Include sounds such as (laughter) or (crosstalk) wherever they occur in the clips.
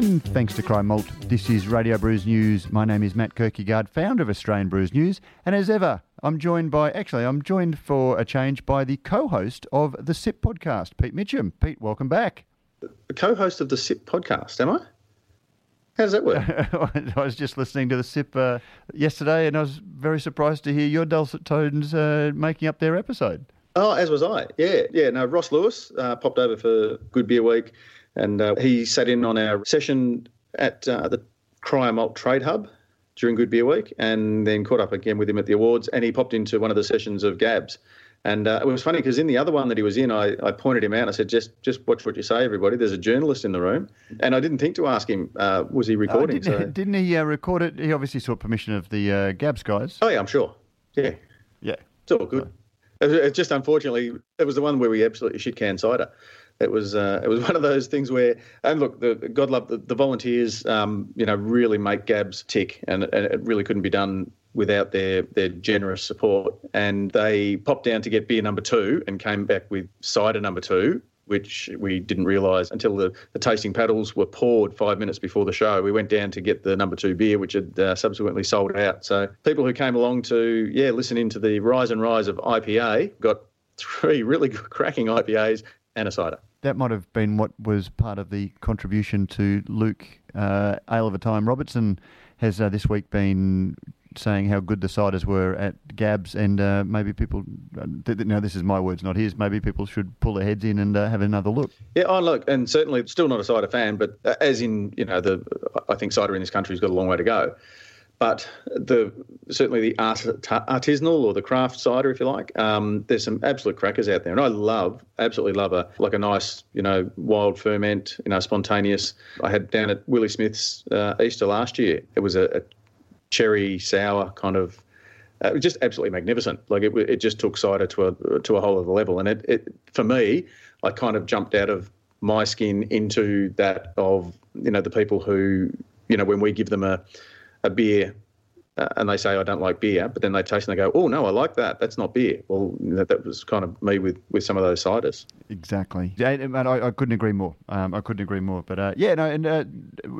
And thanks to Cryer Malt, this is Radio Brews News. My name is Matt Kirkegaard, founder of Australian Brews News. And as ever, I'm joined by, actually, I'm joined for a change by the co host of the SIP podcast, Pete Mitchell. Pete, welcome back. The co host of the SIP podcast, am I? How does that work? (laughs) I was just listening to the SIP uh, yesterday and I was very surprised to hear your dulcet tones uh, making up their episode. Oh, as was I. Yeah, yeah. No, Ross Lewis uh, popped over for Good Beer Week, and uh, he sat in on our session at uh, the Cryer Malt Trade Hub during Good Beer Week, and then caught up again with him at the awards. And he popped into one of the sessions of Gabs. And uh, it was funny because in the other one that he was in, I, I pointed him out. I said, "Just, just watch what you say, everybody. There's a journalist in the room." And I didn't think to ask him, uh, was he recording? didn't, so... didn't, he uh, record it? He obviously sought permission of the uh, Gabs guys. Oh yeah, I'm sure. Yeah, yeah, it's all good. It just unfortunately, it was the one where we absolutely shit can cider. It was uh, it was (laughs) one of those things where, and look, the, God love the, the volunteers, um, you know, really make Gabs tick, and, and it really couldn't be done without their their generous support. And they popped down to get beer number two and came back with cider number two, which we didn't realise until the, the tasting paddles were poured five minutes before the show. We went down to get the number two beer, which had uh, subsequently sold out. So people who came along to, yeah, listen into the rise and rise of IPA got three really cracking IPAs and a cider. That might have been what was part of the contribution to Luke uh, Ale of a Time. Robertson has uh, this week been saying how good the ciders were at Gabs, and uh, maybe people. Uh, now, this is my words, not his. Maybe people should pull their heads in and uh, have another look. Yeah, oh look, and certainly still not a cider fan, but uh, as in you know the, I think cider in this country has got a long way to go. But the certainly the art, artisanal or the craft cider, if you like, um, there's some absolute crackers out there, and I love, absolutely love a like a nice, you know, wild ferment, you know, spontaneous. I had down at Willie Smith's uh, Easter last year. It was a, a cherry sour kind of. Uh, it was just absolutely magnificent. Like it, it just took cider to a to a whole other level. And it, it for me, I kind of jumped out of my skin into that of you know the people who you know when we give them a a beer uh, and they say I don't like beer, but then they taste and they go, oh no, I like that. That's not beer. Well, that, that was kind of me with, with some of those ciders. Exactly, and I, I couldn't agree more. Um, I couldn't agree more. But uh, yeah, no, and uh,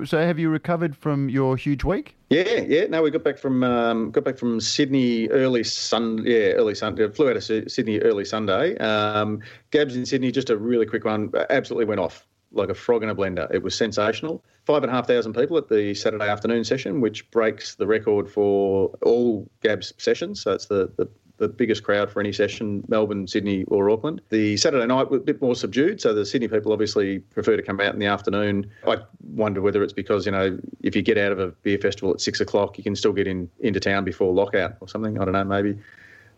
so have you recovered from your huge week? Yeah, yeah. No, we got back from um, got back from Sydney early Sun. Yeah, early Sunday. Flew out of Sydney early Sunday. Um, Gabs in Sydney, just a really quick one. Absolutely went off like a frog in a blender. It was sensational. Five and a half thousand people at the Saturday afternoon session, which breaks the record for all GABS sessions. So it's the, the, the biggest crowd for any session, Melbourne, Sydney, or Auckland. The Saturday night was a bit more subdued, so the Sydney people obviously prefer to come out in the afternoon. I wonder whether it's because, you know, if you get out of a beer festival at six o'clock, you can still get in into town before lockout or something. I don't know, maybe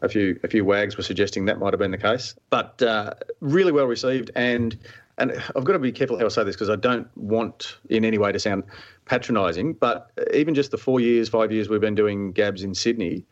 a few a few wags were suggesting that might have been the case. But uh, really well received, and and I've got to be careful how I say this because I don't want in any way to sound patronising, but even just the four years, five years we've been doing Gabs in Sydney,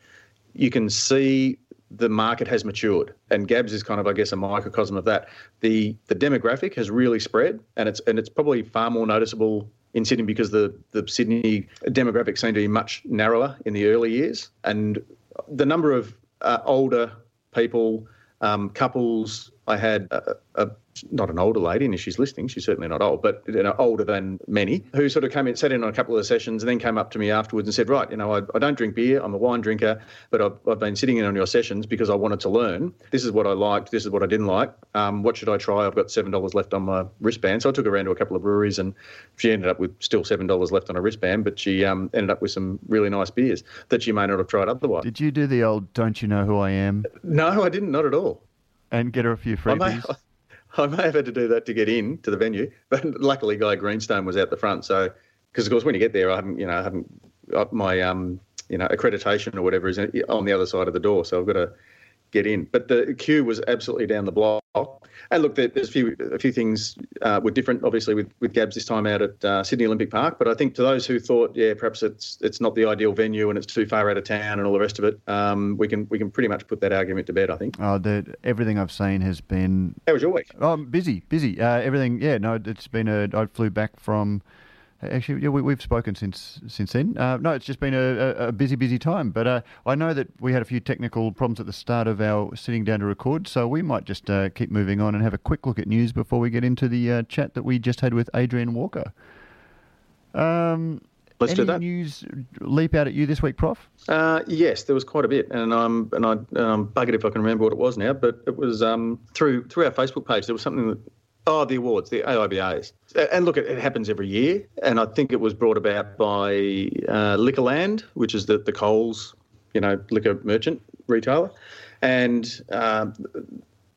you can see the market has matured, and Gabs is kind of, I guess, a microcosm of that. the The demographic has really spread, and it's and it's probably far more noticeable in Sydney because the the Sydney demographic seemed to be much narrower in the early years, and the number of uh, older people, um, couples. I had a, a not an older lady, and if she's listening, she's certainly not old, but you know, older than many, who sort of came in, sat in on a couple of the sessions, and then came up to me afterwards and said, "Right, you know, I, I don't drink beer. I'm a wine drinker, but I've, I've, been sitting in on your sessions because I wanted to learn. This is what I liked. This is what I didn't like. Um, what should I try? I've got seven dollars left on my wristband." So I took her around to a couple of breweries, and she ended up with still seven dollars left on her wristband, but she um, ended up with some really nice beers that she may not have tried otherwise. Did you do the old "Don't you know who I am"? No, I didn't. Not at all. And get her a few freebies. I may (laughs) (laughs) have had to do that to get in to the venue, but luckily Guy Greenstone was out the front. So, because of course when you get there, I haven't, you know, I haven't my um, you know, accreditation or whatever is on the other side of the door, so I've got to get in. But the queue was absolutely down the block. And look, there's a few a few things uh, were different, obviously, with, with Gabs this time out at uh, Sydney Olympic Park. But I think to those who thought, yeah, perhaps it's it's not the ideal venue and it's too far out of town and all the rest of it, um, we can we can pretty much put that argument to bed. I think. Oh, the, everything I've seen has been. How was your week? Oh, busy, busy. Uh, everything, yeah. No, it's been a. I flew back from Actually, yeah, we, have spoken since since then. Uh, no, it's just been a, a busy, busy time. But uh, I know that we had a few technical problems at the start of our sitting down to record, so we might just uh, keep moving on and have a quick look at news before we get into the uh, chat that we just had with Adrian Walker. Um, Let's any do that. news leap out at you this week, Prof? Uh, yes, there was quite a bit, and I'm and I um, buggered if I can remember what it was now, but it was um, through through our Facebook page. There was something that oh the awards, the AIBAs, and look, it happens every year, and I think it was brought about by uh, Liquorland, which is the the Coles, you know, liquor merchant retailer, and um,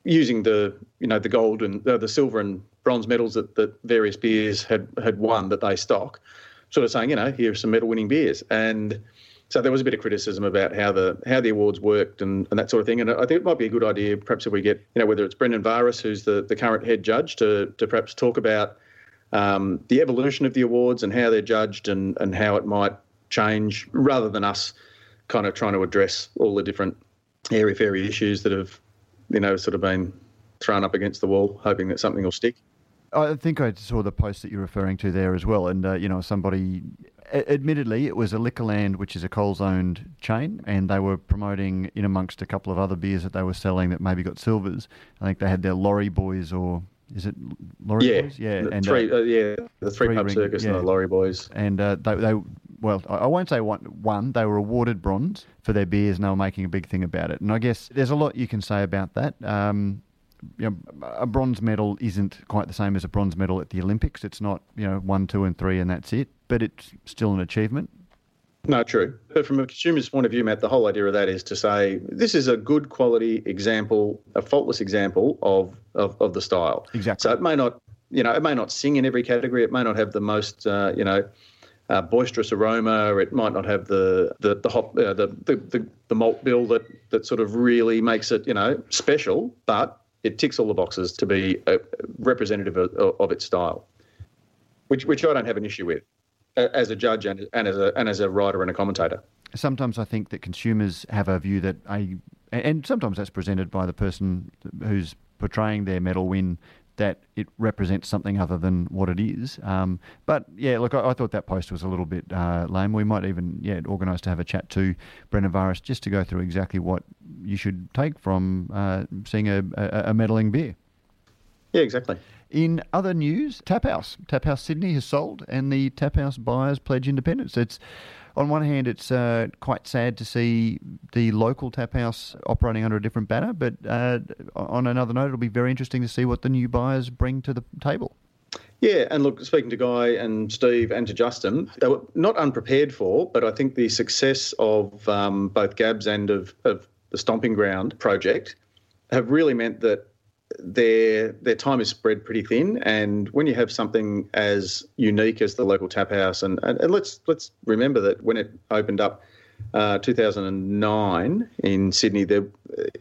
using the you know the gold and uh, the silver and bronze medals that, that various beers had had won that they stock, sort of saying you know here are some medal winning beers and. So there was a bit of criticism about how the how the awards worked and, and that sort of thing. And I think it might be a good idea, perhaps if we get, you know, whether it's Brendan Varis, who's the, the current head judge, to to perhaps talk about um, the evolution of the awards and how they're judged and, and how it might change, rather than us kind of trying to address all the different airy fairy issues that have, you know, sort of been thrown up against the wall, hoping that something will stick. I think I saw the post that you're referring to there as well, and uh, you know somebody. Admittedly, it was a Liquorland, which is a Coles-owned chain, and they were promoting in amongst a couple of other beers that they were selling that maybe got silvers. I think they had their Lorry Boys, or is it Lorry yeah, Boys? Yeah, the and three, uh, uh, yeah, the three, three pub ring, circus yeah. and the lorry boys. and uh, they, they well, I I won't say one, one. They were awarded bronze for their beers, and they were making a big thing about it. And I guess there's a lot you can say about that. Um, you know, a bronze medal isn't quite the same as a bronze medal at the Olympics. It's not you know one, two, and three, and that's it. But it's still an achievement. No, true. But from a consumer's point of view, Matt, the whole idea of that is to say this is a good quality example, a faultless example of of, of the style. Exactly. So it may not, you know, it may not sing in every category. It may not have the most, uh, you know, uh, boisterous aroma. It might not have the the the hop, uh, the, the the the malt bill that that sort of really makes it, you know, special. But it ticks all the boxes to be representative of, of its style, which which I don't have an issue with as a judge and, and as a and as a writer and a commentator. Sometimes I think that consumers have a view that a, and sometimes that's presented by the person who's portraying their medal win that it represents something other than what it is. Um, but yeah, look, I, I thought that post was a little bit uh, lame. We might even yeah organise to have a chat to Brendan Varis just to go through exactly what you should take from uh, seeing a, a, a medaling beer. Yeah, exactly. In other news, Tap House. Tap House Sydney has sold, and the Tap House buyers pledge independence. It's on one hand, it's uh, quite sad to see the local tap house operating under a different banner, but uh, on another note, it'll be very interesting to see what the new buyers bring to the table. Yeah, and look, speaking to Guy and Steve and to Justin, they were not unprepared for, but I think the success of um, both Gabs and of, of the Stomping Ground project have really meant that their their time is spread pretty thin. And when you have something as unique as the local tap house, and, and, and let's let's remember that when it opened up. Uh, 2009 in Sydney, there,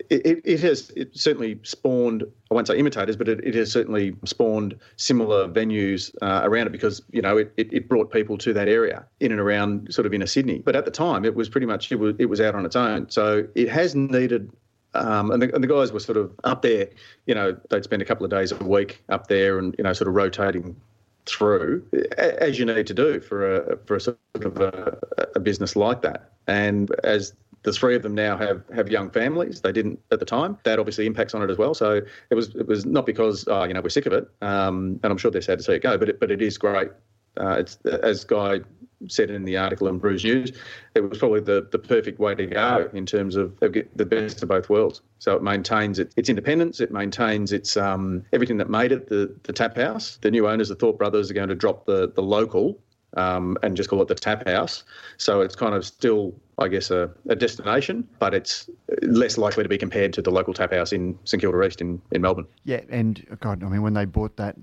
it, it has it certainly spawned, I won't say imitators, but it, it has certainly spawned similar venues uh, around it because, you know, it, it, it brought people to that area in and around sort of inner Sydney. But at the time, it was pretty much, it was, it was out on its own. So it has needed um, and, the, and the guys were sort of up there, you know, they'd spend a couple of days a week up there and, you know, sort of rotating through as you need to do for a for a sort of a, a, business like that. And as the three of them now have have young families, they didn't at the time. That obviously impacts on it as well. So it was it was not because oh, you know we're sick of it, um, and I'm sure they're sad to see it go, but it, but it is great. Uh, it's as Guy said in the article in Brews News, it was probably the, the perfect way to go in terms of, the best of both worlds. So it maintains it, its independence, it maintains its um, everything that made it the, the tap house. The new owners, the Thorpe brothers, are going to drop the, the local um, and just call it the tap house. So it's kind of still, I guess, a, a, destination, but it's less likely to be compared to the local tap house in St Kilda East in, in Melbourne. Yeah, and God, I mean, when they bought that,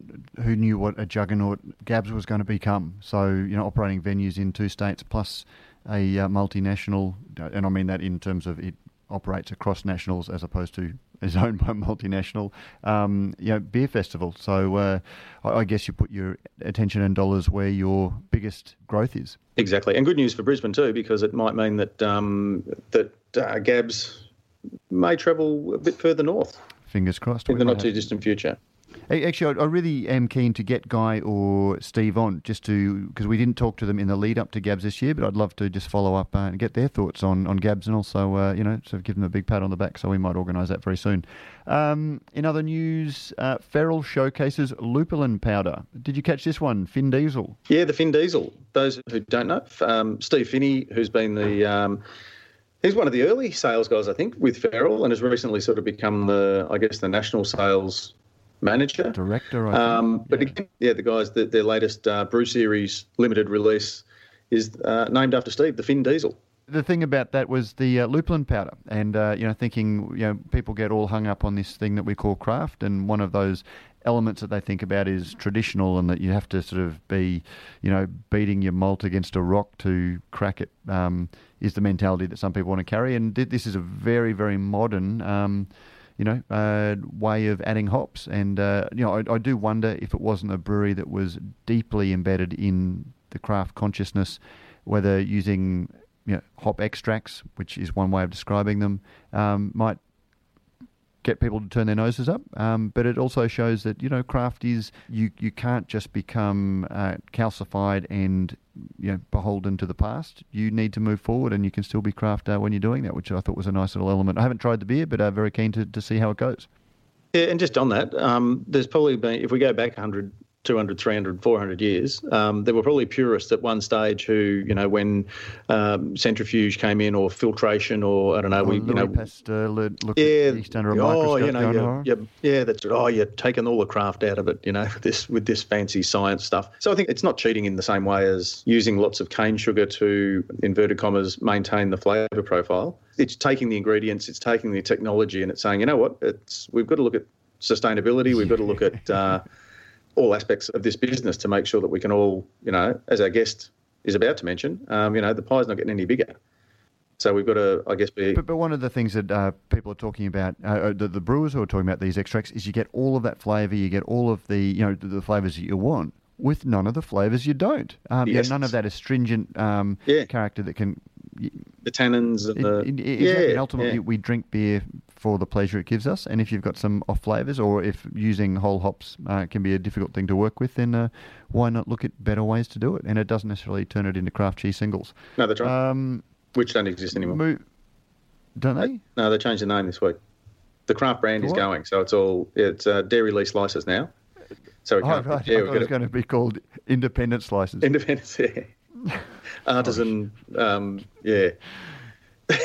who knew what a juggernaut Gabs was going to become? So, you know, operating venues in two states plus a uh, multinational, and I mean that in terms of it operates across nationals as opposed to is (laughs) owned by a multinational, um, you know, beer festival. So uh, I, I guess you put your attention and dollars where your biggest growth is. Exactly, and good news for Brisbane too, because it might mean that um, that uh, Gabs may travel a bit further north Fingers crossed. in the not too distant future. Actually, I really am keen to get Guy or Steve on just to because we didn't talk to them in the lead up to Gabs this year, but I'd love to just follow up uh, and get their thoughts on, on Gabs and also uh, you know sort of give them a big pat on the back. So we might organise that very soon. Um, in other news, uh, Feral showcases lupulin powder. Did you catch this one, Fin Diesel? Yeah, the Fin Diesel. Those who don't know, um, Steve Finney, who's been the um, He's one of the early sales guys, I think, with Feral, and has recently sort of become the, I guess, the national sales manager, director. Um, but yeah. Again, yeah, the guys, the, their latest uh, Brew Series limited release is uh, named after Steve, the Fin Diesel. The thing about that was the uh, lupulin powder, and uh, you know, thinking you know, people get all hung up on this thing that we call craft, and one of those elements that they think about is traditional, and that you have to sort of be, you know, beating your malt against a rock to crack it. Um, is the mentality that some people want to carry, and this is a very, very modern. Um, you know, uh, way of adding hops. And, uh, you know, I, I, do wonder if it wasn't a brewery that was deeply embedded in the craft consciousness, whether using you know, hop extracts, which is one way of describing them, um, might get people to turn their noses up. Um, but it also shows that you know craft is you you can't just become uh, calcified and you know beholden to the past. You need to move forward, and you can still be craft uh, when you're doing that, which I thought was a nice little element. I haven't tried the beer, but I'm uh, very keen to, to see how it goes. Yeah, and just on that, um, there's probably been if we go back 100 200, 300, 400 years. Um, there were probably purists at one stage who, you know, when um, centrifuge came in or filtration or I don't know, oh, we, you know, Pasteur looked yeah, at under a oh, microscope. You know, yeah, yeah, that's oh, you're taking all the craft out of it, you know, with (laughs) this with this fancy science stuff. So I think it's not cheating in the same way as using lots of cane sugar to inverted commas maintain the flavour profile. It's taking the ingredients, it's taking the technology, and it's saying, you know what, it's we've got to look at sustainability. We've got to look at uh, all aspects of this business to make sure that we can all, you know, as our guest is about to mention, um, you know, the pie's not getting any bigger. So we've got to, I guess, be. But, but one of the things that uh, people are talking about, uh, uh, the, the, brewers who are talking about these extracts, is you get all of that flavour, you get all of the, you know, the, the flavours that you want with none of the flavours you don't. Um, yes. none of that astringent um, yeah. character that can. The tannins and the. It, it, yeah, and ultimately, yeah. we drink beer for the pleasure it gives us. And if you've got some off flavors, or if using whole hops uh, can be a difficult thing to work with, then uh, why not look at better ways to do it? And it doesn't necessarily turn it into Kraft cheese singles. No, that's right. Um, Which don't exist anymore. Mo- don't they? No, they changed the name this week. The Kraft brand is going, so it's all it's uh, dairy lease slices now. So we can't, oh, right. yeah, I thought it was going to be called independent slices. Independence, (laughs) yeah. (laughs) Artisan, um, yeah (laughs)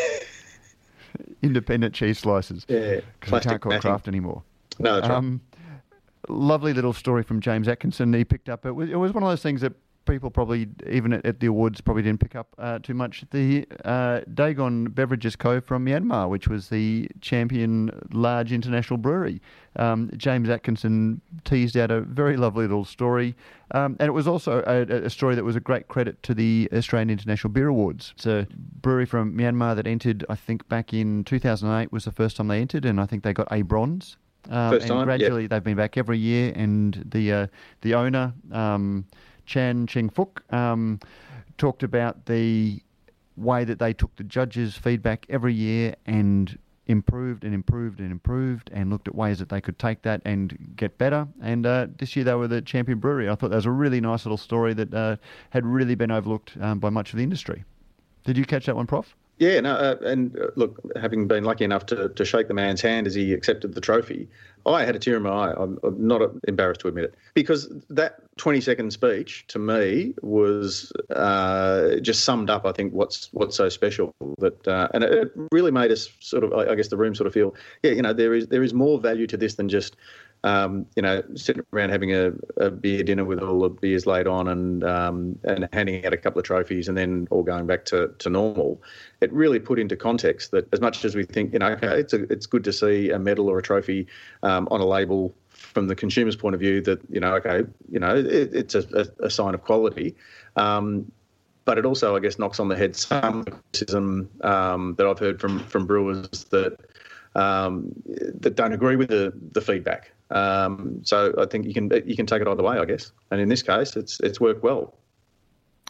independent cheese slices. Yeah, because I can't call craft anymore. No, that's um, right. Lovely little story from James Atkinson. He picked up. It was, it was one of those things that people probably, even at, at the awards, probably didn't pick up uh, too much. The uh, Dagon Beverages Co. from Myanmar, which was the champion large international brewery. Um, James Atkinson teased out a very lovely little story. Um, and it was also a, a, story that was a great credit to the Australian International Beer Awards. It's a brewery from Myanmar that entered, I think, back in 2008 was the first time they entered, and I think they got a bronze. Um, First and time, gradually yep. they've been back every year, and the uh, the owner um, Chan Ching Fuk, um, talked about the way that they took the judges' feedback every year and improved and improved and improved and looked at ways that they could take that and get better. And uh, this year they were the champion brewery. I thought that was a really nice little story that uh, had really been overlooked um, by much of the industry. Did you catch that one, Prof? Yeah, no, uh, and uh, look, having been lucky enough to, to shake the man's hand as he accepted the trophy, I had a tear in my eye. I'm, I'm not embarrassed to admit it because that 20 second speech to me was uh, just summed up. I think what's what's so special that, uh, and it really made us sort of, I guess, the room sort of feel, yeah, you know, there is there is more value to this than just um, you know, sitting around having a, a, beer dinner with all the beers laid on and um, and handing out a couple of trophies and then all going back to, to normal, it really put into context that as much as we think, you know, okay, it's a, it's good to see a medal or a trophy um, on a label from the consumer's point of view that you know, okay, you know, it, it's a, a, sign of quality. Um, but it also, I guess, knocks on the head some criticism um, that I've heard from from brewers that um, that don't agree with the the feedback. Um, so I think you can you can take it either way, I guess. And in this case, it's it's worked well.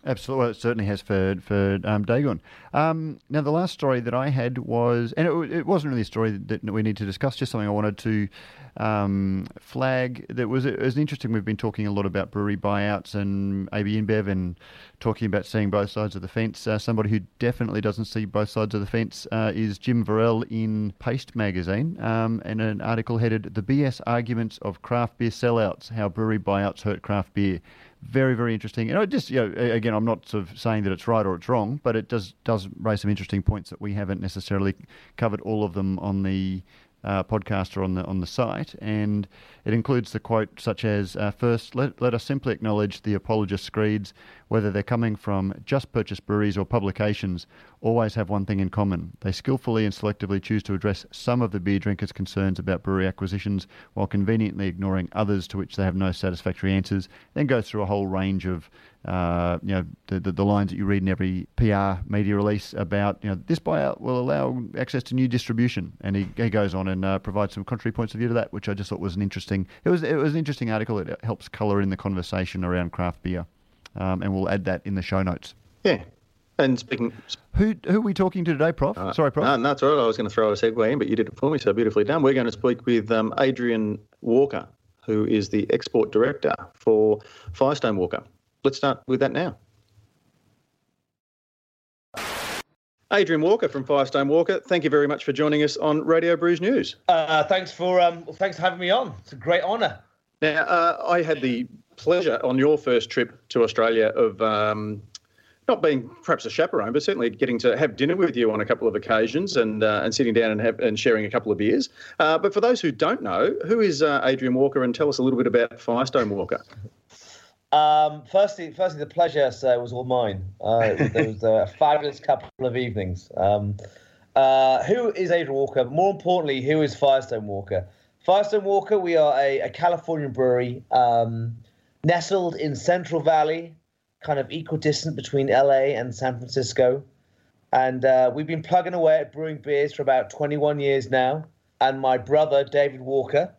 Absolutely, well, it certainly has for for um, Dagon. Um, now, the last story that I had was, and it, it, wasn't really a story that we need to discuss, just something I wanted to um, flag. That was it was interesting. We've been talking a lot about brewery buyouts and AB InBev, and talking about seeing both sides of the fence. Uh, somebody who definitely doesn't see both sides of the fence uh, is Jim Vorel in Paste magazine, um, and an article headed "The BS Arguments of Craft Beer Sellouts: How Brewery Buyouts Hurt Craft Beer." Very, very interesting. And I just, you know, again, I'm not sort of saying that it's right or it's wrong, but it does does raise some interesting points that we haven't necessarily covered all of them on the uh, podcast or on the on the site, and it includes the quote such as uh, first let, let us simply acknowledge the apologist's screeds whether they're coming from just purchase breweries or publications always have one thing in common they skillfully and selectively choose to address some of the beer drinkers concerns about brewery acquisitions while conveniently ignoring others to which they have no satisfactory answers then go through a whole range of uh, you know, the, the, the, lines that you read in every PR media release about, you know, this buyout will allow access to new distribution. And he, he goes on and uh, provides some contrary points of view to that, which I just thought was an interesting, it was, it was an interesting article. It helps colour in the conversation around craft beer. Um, and we'll add that in the show notes. Yeah. And speaking, who who are we talking to today, Prof? Uh, Sorry, Prof. No, no, that's all right. I was going to throw a segue in, but you did it for me, so beautifully done. We're going to speak with um, Adrian Walker, who is the export director for Firestone Walker. Let's start with that now. Adrian Walker from Firestone Walker, thank you very much for joining us on Radio Brews News. Uh, thanks for um, thanks for having me on. It's a great honour. Now, uh, I had the pleasure on your first trip to Australia of um, not being perhaps a chaperone, but certainly getting to have dinner with you on a couple of occasions and uh, and sitting down and have, and sharing a couple of beers. Uh, but for those who don't know, who is uh, Adrian Walker, and tell us a little bit about Firestone Walker. Um, firstly, firstly, the pleasure sir, was all mine. Uh, it was a (laughs) fabulous couple of evenings. Um, uh, who is Adrian Walker? More importantly, who is Firestone Walker? Firestone Walker, we are a, a Californian brewery um, nestled in Central Valley, kind of equidistant between LA and San Francisco. And uh, we've been plugging away at brewing beers for about 21 years now. And my brother, David Walker,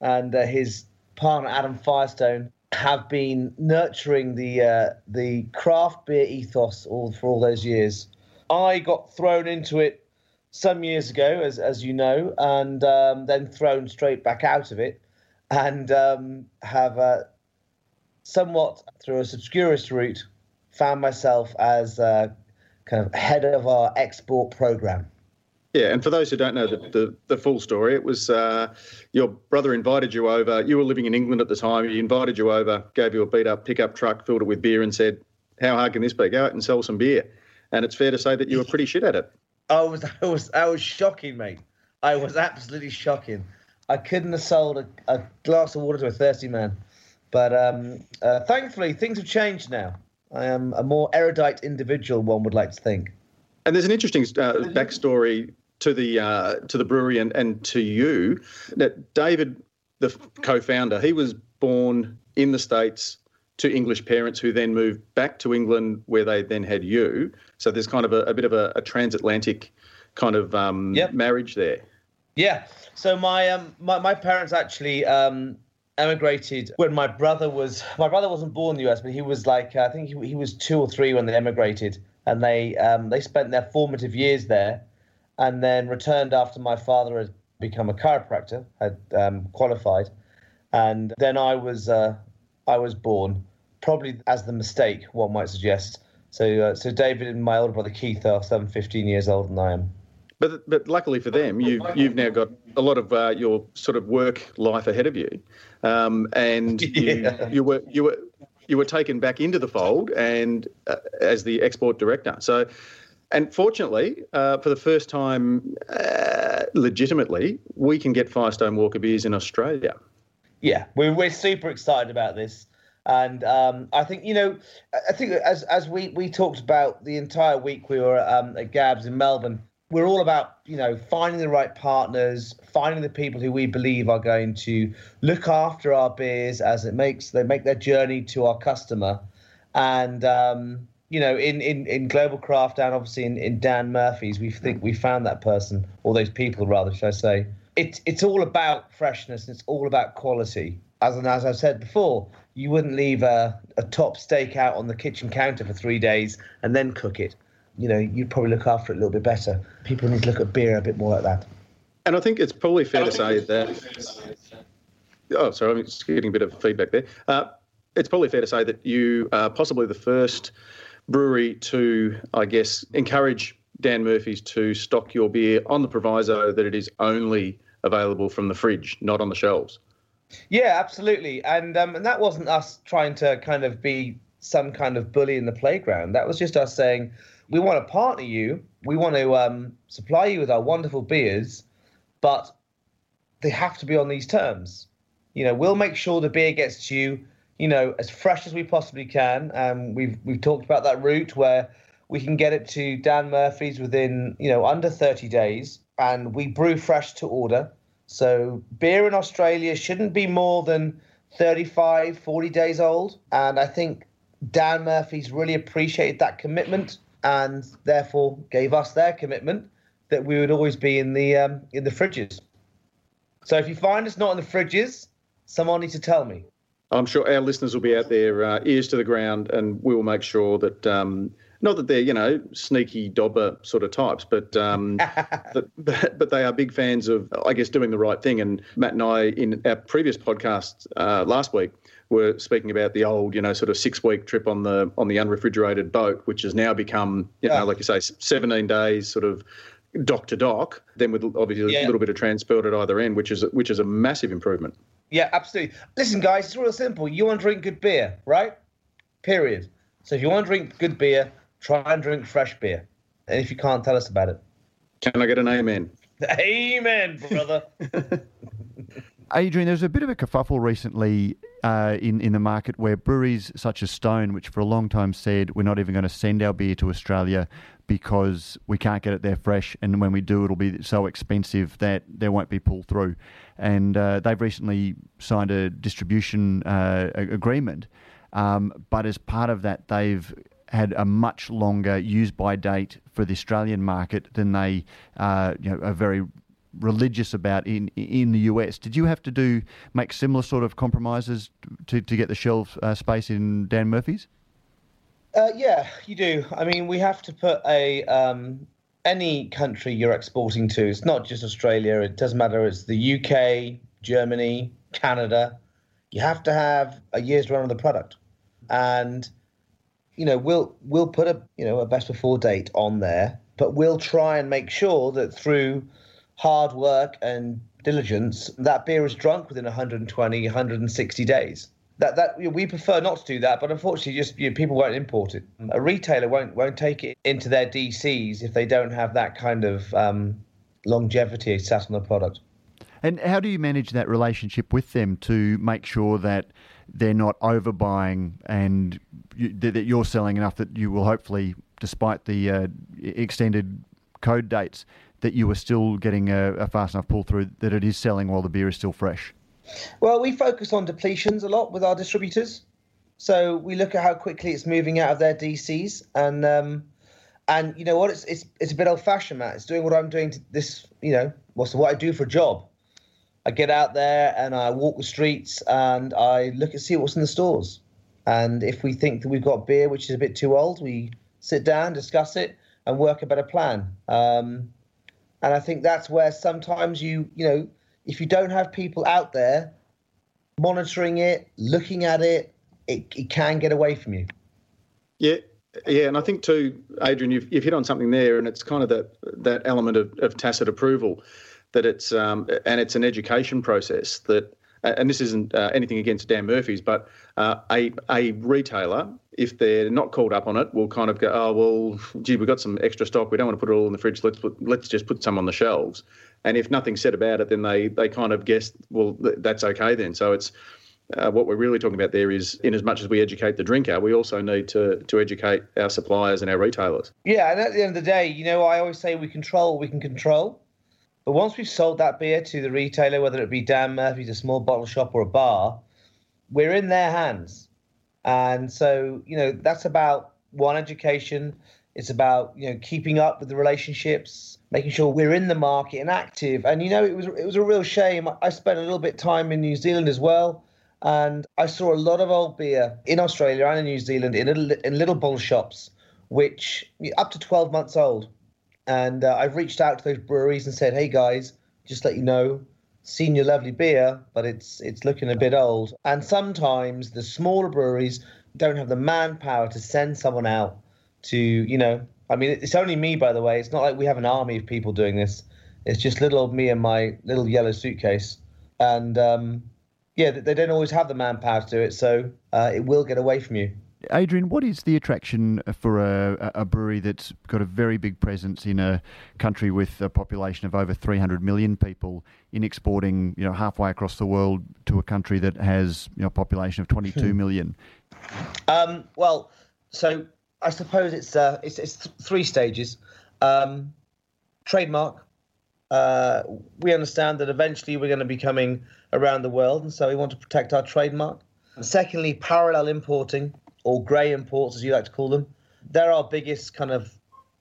and uh, his partner, Adam Firestone, have been nurturing the uh, the craft beer ethos all for all those years. I got thrown into it some years ago, as as you know, and um, then thrown straight back out of it, and um, have uh, somewhat through a obscurest route found myself as uh, kind of head of our export program. Yeah, and for those who don't know the, the, the full story, it was uh, your brother invited you over. You were living in England at the time. He invited you over, gave you a beat up pickup truck, filled it with beer, and said, "How hard can this be? Go out and sell some beer." And it's fair to say that you were pretty shit at it. I was, I was, I was shocking, mate. I was absolutely shocking. I couldn't have sold a, a glass of water to a thirsty man. But um, uh, thankfully, things have changed now. I am a more erudite individual, one would like to think. And there's an interesting uh, backstory to the uh, to the brewery and, and to you that David, the co-founder, he was born in the states to English parents who then moved back to England where they then had you. So there's kind of a, a bit of a, a, transatlantic kind of um, yep. marriage there. Yeah. So my um my, my parents actually um emigrated when my brother was my brother wasn't born in the US, but he was like I think he, he was two or three when they emigrated, and they um, they spent their formative years there and then returned after my father had become a chiropractor, had um, qualified, and then I was uh, I was born, probably as the mistake one might suggest. So uh, so David and my older brother Keith are seven, 15 years older than I am. But but luckily for them, you've you've now got a lot of uh, your sort of work life ahead of you, um, and (laughs) yeah. you, you were you were you were taken back into the fold and uh, as the export director. So and fortunately, uh, for the first time, uh, legitimately, we can get Firestone Walker beers in Australia. Yeah, we're, we're super excited about this. And um, I think, you know, I think as, as we, we talked about the entire week we were um, at Gabs in Melbourne, we're all about, you know, finding the right partners, finding the people who we believe are going to look after our beers as it makes they make their journey to our customer. And, um, you know, in, in, in Global Craft and obviously in, in Dan Murphy's, we think we found that person, or those people rather, should I say. It's it's all about freshness and it's all about quality. As and as I said before, you wouldn't leave a, a top steak out on the kitchen counter for three days and then cook it. You know, you'd probably look after it a little bit better. People need to look at beer a bit more like that. And I think it's probably fair to say that. Oh, sorry, I'm just getting a bit of feedback there. Uh, it's probably fair to say that you are possibly the first brewery to, I guess, encourage Dan Murphy's to stock your beer on the proviso that it is only available from the fridge, not on the shelves. Yeah, absolutely. And um, and that wasn't us trying to kind of be some kind of bully in the playground. That was just us saying, we want to partner you. We want to um, supply you with our wonderful beers, but they have to be on these terms. You know, we'll make sure the beer gets to you, you know, as fresh as we possibly can. Um, we've we've talked about that route where we can get it to Dan Murphy's within, you know, under 30 days, and we brew fresh to order. So beer in Australia shouldn't be more than 35, 40 days old, and I think Dan Murphy's really appreciated that commitment and therefore gave us their commitment that we would always be in the um, in the fridges. So if you find us not in the fridges, someone needs to tell me. I'm sure our listeners will be out there, uh, ears to the ground, and we will make sure that um, not that they're you know sneaky dobber sort of types, but um, (laughs) but, but they are big fans of I guess doing the right thing. And Matt and I in our previous podcast uh, last week were speaking about the old you know sort of six week trip on the on the unrefrigerated boat, which has now become you know like you say 17 days sort of dock to dock, then with obviously yeah. a little bit of transport at either end, which is which is a massive improvement. Yeah, absolutely. Listen, guys, it's real simple. You want to drink good beer, right? Period. So if you want to drink good beer, try and drink fresh beer. And if you can't, tell us about it. Can I get an amen? (laughs) Amen, brother. (laughs) Adrian, there was a bit of a kerfuffle recently uh, in in the market where breweries such as Stone, which for a long time said we're not even going to send our beer to Australia because we can't get it there fresh, and when we do, it'll be so expensive that there won't be pull through. And uh, they've recently signed a distribution uh, agreement, um, but as part of that, they've had a much longer use by date for the Australian market than they uh, you know, are very religious about in in the US. Did you have to do make similar sort of compromises to, to get the shelf uh, space in Dan Murphy's? Uh, yeah, you do. I mean, we have to put a um, any country you're exporting to. It's not just Australia. It doesn't matter. It's the UK, Germany, Canada. You have to have a year's run of the product, and you know we'll we'll put a you know a best before date on there, but we'll try and make sure that through hard work and diligence, that beer is drunk within 120, 160 days. That that we prefer not to do that, but unfortunately, just you know, people won't import it. A retailer won't won't take it into their DCs if they don't have that kind of um, longevity sat on the product. And how do you manage that relationship with them to make sure that they're not overbuying and you, that you're selling enough that you will hopefully, despite the uh, extended code dates, that you are still getting a, a fast enough pull through that it is selling while the beer is still fresh? Well, we focus on depletions a lot with our distributors. So we look at how quickly it's moving out of their DCs, and um, and you know what, it's it's it's a bit old fashioned, Matt. It's doing what I'm doing. To this, you know, what's what I do for a job. I get out there and I walk the streets and I look and see what's in the stores. And if we think that we've got beer which is a bit too old, we sit down, discuss it, and work a better plan. Um, and I think that's where sometimes you, you know, if you don't have people out there monitoring it, looking at it, it, it can get away from you. Yeah, yeah, and I think too, Adrian, you've, you've hit on something there, and it's kind of that that element of, of tacit approval that it's um, and it's an education process that and this isn't uh, anything against Dan Murphy's, but uh, a a retailer, if they're not called up on it, will kind of go, oh well, gee, we've got some extra stock. We don't want to put it all in the fridge. Let's put, let's just put some on the shelves. And if nothing's said about it, then they they kind of guess, well, th- that's okay then. So it's uh, what we're really talking about there is, in as much as we educate the drinker, we also need to to educate our suppliers and our retailers. Yeah, and at the end of the day, you know, I always say we control we can control. But once we've sold that beer to the retailer, whether it be Dan Murphy's, a small bottle shop, or a bar, we're in their hands. And so, you know, that's about one education. It's about you know keeping up with the relationships, making sure we're in the market and active. And you know, it was it was a real shame. I spent a little bit time in New Zealand as well, and I saw a lot of old beer in Australia and in New Zealand in little, in little bottle shops, which up to 12 months old. And uh, I've reached out to those breweries and said, "Hey guys, just let you know, seen your lovely beer, but it's it's looking a bit old." And sometimes the smaller breweries don't have the manpower to send someone out to, you know, I mean, it's only me, by the way. It's not like we have an army of people doing this. It's just little old me and my little yellow suitcase. And um, yeah, they don't always have the manpower to do it, so uh, it will get away from you. Adrian, what is the attraction for a, a, brewery that's got a very big presence in a country with a population of over 300 million people in exporting, you know, halfway across the world to a country that has you know, a population of 22 hmm. Um, well, so I suppose it's uh, it's, it's three stages. Um, trademark. Uh, we understand that eventually we're going to be coming around the world, and so we want to protect our trademark. Secondly, parallel importing or grey imports, as you like to call them. They're our biggest kind of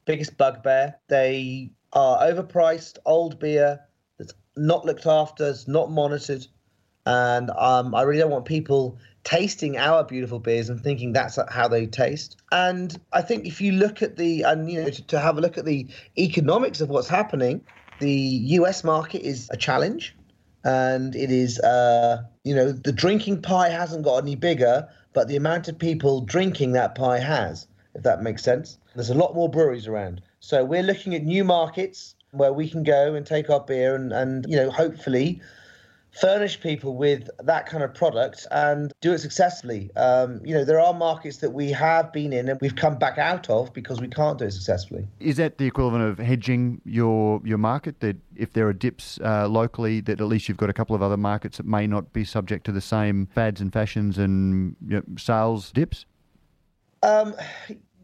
biggest bugbear. They are overpriced, old beer that's not looked after, it's not monitored, and um, I really don't want people tasting our beautiful beers and thinking that's how they taste. And I think if you look at the and you know to, to have a look at the economics of what's happening, the U.S. market is a challenge and it is uh, you know the drinking pie hasn't got any bigger but the amount of people drinking that pie has if that makes sense. There's a lot more breweries around. So we're looking at new markets where we can go and take our beer and, and you know hopefully furnish people with that kind of product and do it successfully. Um, you know, there are markets that we have been in and we've come back out of because we can't do it successfully. Is that the equivalent of hedging your your market? That if there are dips uh, locally, that at least you've got a couple of other markets that may not be subject to the same fads and fashions and you know, sales dips. Um,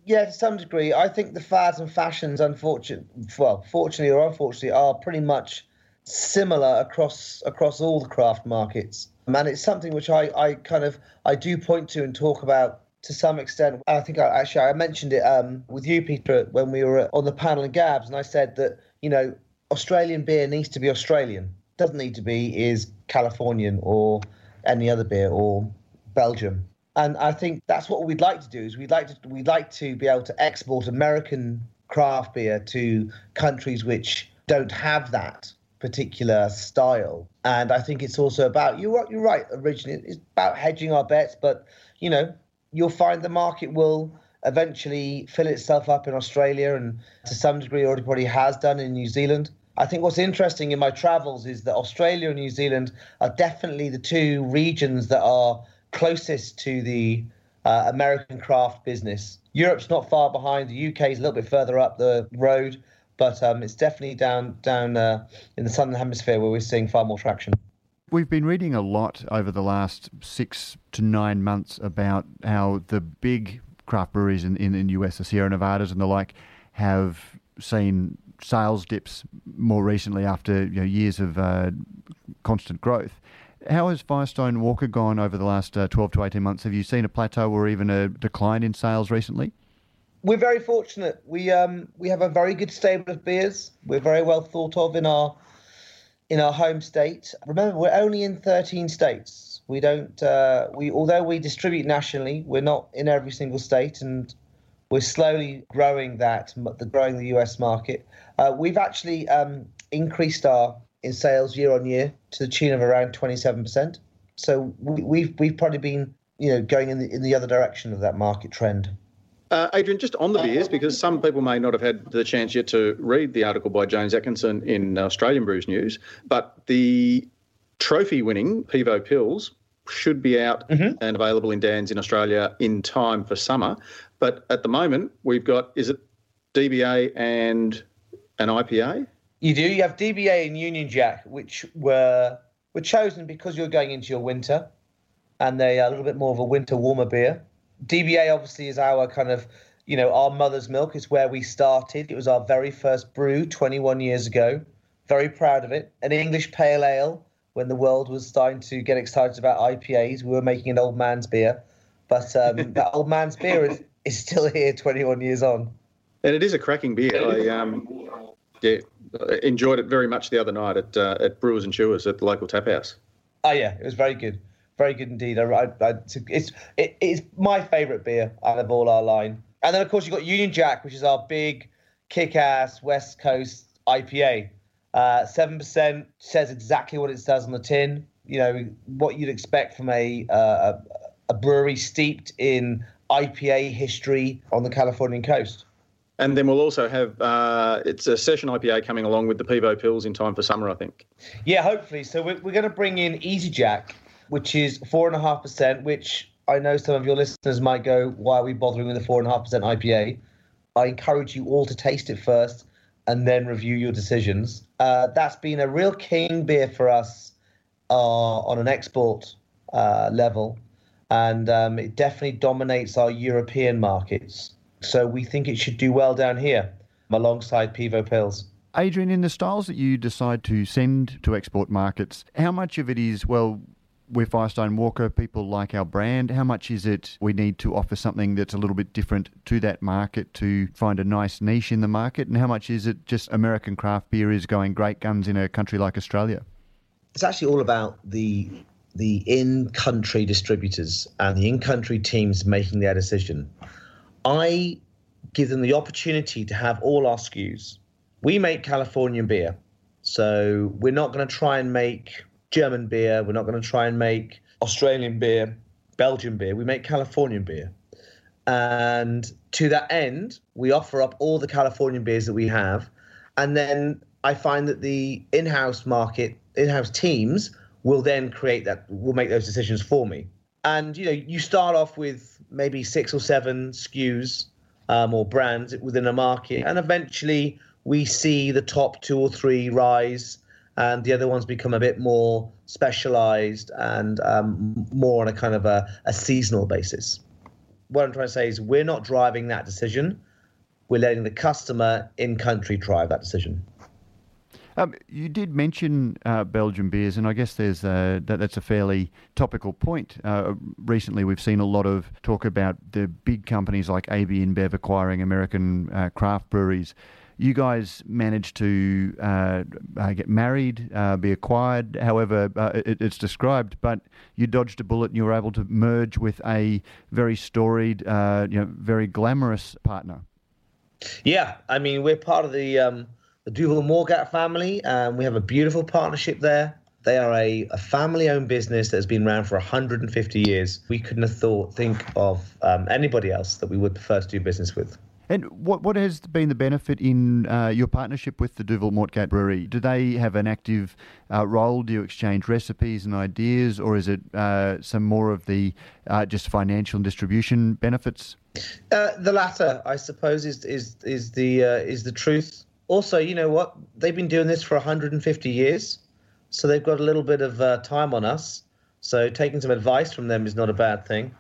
yeah, to some degree. I think the fads and fashions, unfortunately, well, fortunately or unfortunately, are pretty much similar across across all the craft markets. And it's something which I, I kind of I do point to and talk about to some extent. I think I, actually I mentioned it um, with you, Peter, when we were on the panel in Gabs, and I said that you know Australian beer needs to be Australian. Doesn't need to be is Californian or any other beer or Belgium. And I think that's what we'd like to do. Is we'd like to we'd like to be able to export American craft beer to countries which don't have that particular style. And I think it's also about you're you're right. Originally, it's about hedging our bets, but you know you'll find the market will eventually fill itself up in Australia and to some degree already probably has done in New Zealand. I think what's interesting in my travels is that Australia and New Zealand are definitely the two regions that are closest to the uh, American craft business. Europe's not far behind. The UK is a little bit further up the road but um, it's definitely down down uh, in the southern hemisphere where we're seeing far more traction. We've been reading a lot over the last six to nine months about how the big craft breweries in, in, in the US, the Sierra Nevadas and the like, have seen sales dips more recently after you know, years of uh, constant growth. How has Firestone Walker gone over the last uh, 12 to 18 months? Have you seen a plateau or even a decline in sales recently? We're very fortunate. We um we have a very good stable of beers. We're very well thought of in our in our home state. Remember, we're only in 13 states. We don't uh, we although we distribute nationally, we're not in every single state, and we're slowly growing that, the growing the US market. Uh, we've actually um, increased our in sales year on year to the tune of around 27%. So we, we've we've probably been you know going in the in the other direction of that market trend. Uh, Adrian, just on the beers, because some people may not have had the chance yet to read the article by James Atkinson in Australian Brews News, but the trophy winning Pivo Pils should be out mm-hmm. and available in Dan's in Australia in time for summer. But at the moment, we've got, is it DBA and an IPA? You do. You have DBA and Union Jack, which were were chosen because you're going into your winter, and they are a little bit more of a winter warmer beer. DBA obviously is our kind of, you know, our mother's milk. It's where we started. It was our very first brew 21 years ago. Very proud of it. An English pale ale when the world was starting to get excited about IPAs. We were making an old man's beer. But um, (laughs) that old man's beer is, is still here 21 years on. And it is a cracking beer. I um, yeah, enjoyed it very much the other night at uh, at Brewers and Chewers at the local tap house. Oh yeah, it was very good very good indeed. I, I, it's it, it's my favourite beer out of all our line. And then of course you've got Union Jack, which is our big kick-ass West Coast IPA. Uh, seven uh, percent says exactly what it says on the tin. You know what you'd expect from a, uh, a a brewery steeped in IPA history on the Californian coast. And then we'll also have uh, it's a session IPA coming along with the Pivo Pils in time for summer, I think. Yeah, hopefully. So we're, we're going to bring in Easy Jack, which is four and a half percent. Which I know some of your listeners might go, "Why are we bothering with a four and a half percent IPA?" I encourage you all to taste it first and then review your decisions. Uh, that's been a real king beer for us uh, on an export uh, level, and um, it definitely dominates our European markets. So we think it should do well down here alongside Pivo Pils. Adrian, in the styles that you decide to send to export markets, how much of it is, well, we're Firestone Walker, people like our brand. How much is it we need to offer something that's a little bit different to that market to find a nice niche in the market? And how much is it just American craft beer is going great guns in a country like Australia? It's actually all about the the in-country distributors and the in-country teams making their decision. I give them the opportunity to have all our SKUs. We make Californian beer, so we're not going to try and make German beer. We're not going to try and make Australian beer, Belgian beer. We make Californian beer. And to that end, we offer up all the Californian beers that we have. And then I find that the in house market, in house teams will then create that, will make those decisions for me. And, you know, you start off with maybe six or seven SKUs um, or brands within a market. And eventually we see the top two or three rise and the other ones become a bit more specialized and um, more on a kind of a, a seasonal basis. What I'm trying to say is we're not driving that decision. We're letting the customer in country drive that decision. Um, you did mention uh, Belgian beers, and I guess there's a, that, that's a fairly topical point. Uh, recently, we've seen a lot of talk about the big companies like AB InBev acquiring American uh, craft breweries you guys managed to uh, uh, get married, uh, be acquired, however uh, it, it's described, but you dodged a bullet and you were able to merge with a very storied, uh, you know, very glamorous partner. Yeah, I mean, we're part of the, um, the Duvel Moortgat family, and we have a beautiful partnership there. They are a, a family-owned business that has been around for 150 years. We couldn't have thought, think of um, anybody else that we would prefer to do business with. And what what has been the benefit in uh, your partnership with the Duvel Moortgat Brewery? Do they have an active uh, role? Do you exchange recipes and ideas, or is it uh, some more of the uh, just financial and distribution benefits? Uh, the latter, I suppose, is is is the uh, is the truth. Also, you know what? They've been doing this for 150 years, so they've got a little bit of time on us. So taking some advice from them is not a bad thing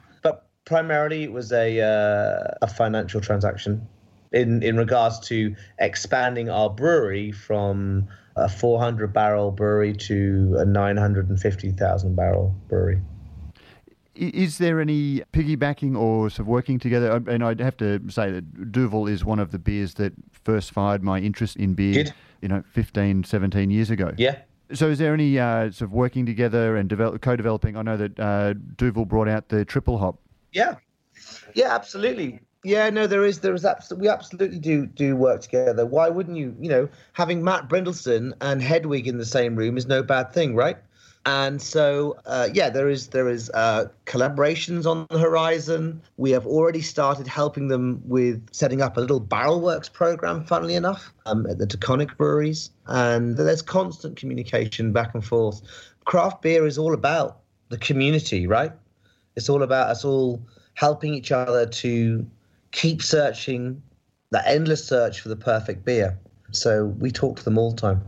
primarily it was a uh, a financial transaction in in regards to expanding our brewery from a 400 barrel brewery to a 950,000 barrel brewery. Is there any piggybacking or sort of working together? And I'd have to say that Duvel is one of the beers that first fired my interest in beer, Did? you know, 15, 17 years ago. Yeah. So, is there any uh, sort of working together and develop, co-developing? I know that uh, Duvel brought out the triple hop yeah, yeah, absolutely. Yeah, no, there is, there is, abs- we absolutely do do work together. Why wouldn't you? You know, having Matt Brynildson and Hedwig in the same room is no bad thing, right? And so, uh, yeah, there is there is uh, collaborations on the horizon. We have already started helping them with setting up a little barrel works program. Funnily enough, um, at the Taconic breweries, and there's constant communication back and forth. Craft beer is all about the community, right? It's all about us all helping each other to keep searching that endless search for the perfect beer. So we talk to them all the time.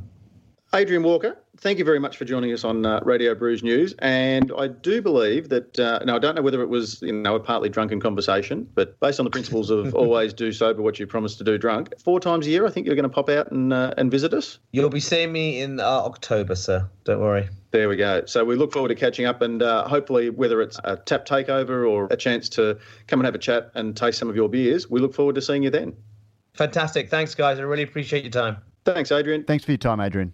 Adrian Walker, thank you very much for joining us on uh, Radio Brews News. And I do believe that, uh, now I don't know whether it was you know, a partly drunken conversation, but based on the principles of (laughs) always do sober what you promised to do drunk, four times a year, I think you're going to pop out and, uh, and visit us. You'll be seeing me in uh, October, sir. Don't worry. There we go. So we look forward to catching up and uh, hopefully, whether it's a tap takeover or a chance to come and have a chat and taste some of your beers, we look forward to seeing you then. Fantastic. Thanks, guys. I really appreciate your time. Thanks, Adrian. Thanks for your time, Adrian.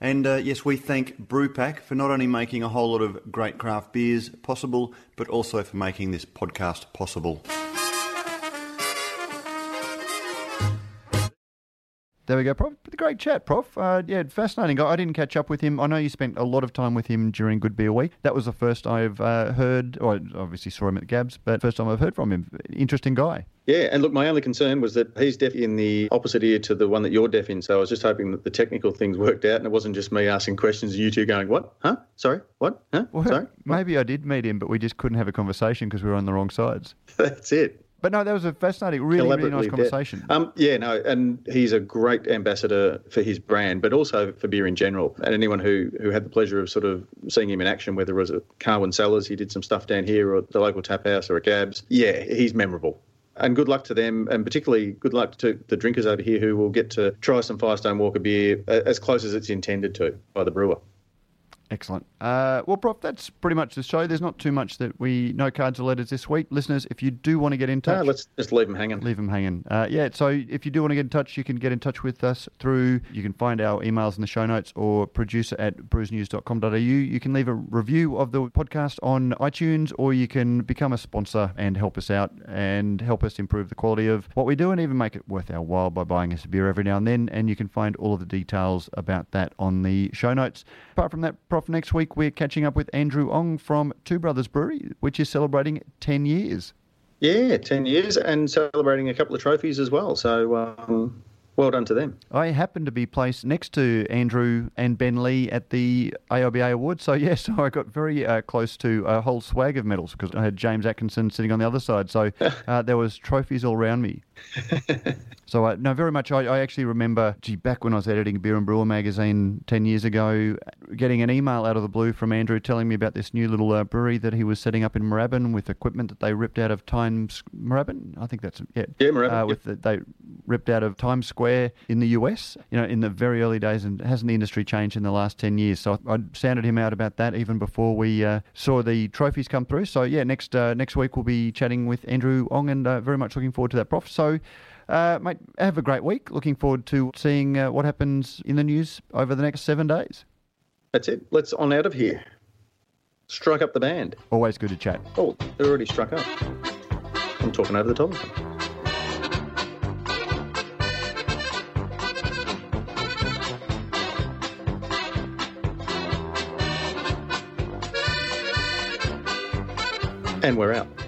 And uh, yes, we thank Brewpack for not only making a whole lot of great craft beers possible, but also for making this podcast possible. There we go, Prof. Great chat, Prof. Uh, yeah, fascinating guy. I didn't catch up with him. I know you spent a lot of time with him during Good Beer Week. That was the first I've uh, heard, or obviously saw him at Gabs, but first time I've heard from him. Interesting guy. Yeah, and look, my only concern was that he's deaf in the opposite ear to the one that you're deaf in. So I was just hoping that the technical things worked out and it wasn't just me asking questions and you two going, what? Huh? Sorry? What? Huh? Well, Sorry? maybe I did meet him, but we just couldn't have a conversation because we were on the wrong sides. (laughs) That's it. But no, that was a fascinating, really, really nice conversation. Um, yeah, no, and he's a great ambassador for his brand, but also for beer in general. And anyone who, who had the pleasure of sort of seeing him in action, whether it was at Carwyn Cellars, he did some stuff down here, or at the local tap house, or at Gabs, yeah, he's memorable. And good luck to them, and particularly good luck to the drinkers over here who will get to try some Firestone Walker beer as close as it's intended to by the brewer. Excellent. Uh, well, Prof, that's pretty much the show. There's not too much that we no cards or letters this week. Listeners, if you do want to get in touch, No, let's just leave them hanging. leave them hanging. Uh, yeah, so if you do want to get in touch, you can get in touch with us through, you can find our emails in the show notes or producer at brewsnews.com.au. You can leave a review of the podcast on iTunes or you can become a sponsor and help us out and help us improve the quality of what we do and even make it worth our while by buying us a beer every now and then. And you can find all of the details about that on the show notes. Apart from that, Prof, next week we're catching up with Andrew Ong from Two Brothers Brewery, which is celebrating 10 years. Yeah, 10 years and celebrating a couple of trophies as well. So um, well done to them. I happened to be placed next to Andrew and Ben Lee at the AIBA Awards. So, yes, (laughs) so I got very uh, close to a whole swag of medals because I had James Atkinson sitting on the other side. So (laughs) uh, there was trophies all around me. (laughs) So, uh, no, very much. I, I actually remember, gee, back when I was editing Beer and Brewer magazine 10 years ago, getting an email out of the blue from Andrew telling me about this new little uh, brewery that he was setting up in Moorabbin with equipment that they ripped out of Times Moorabbin. I think that's, yeah. Yeah, Moorabbin, Uh, with the, they ripped out of Times Square in the US, you know, in the very early days, and hasn't the industry changed in the last 10 years? So I, I sounded him out about that even before we uh, saw the trophies come through. So, yeah, next uh, next week we'll be chatting with Andrew Ong and uh, very much looking forward to that, Prof. So, uh, mate, have a great week. Looking forward to seeing uh, what happens in the news over the next seven days. That's it. Let's on out of here. Strike up the band. Always good to chat. Oh, they're already struck up. I'm talking over the top of them. And we're out.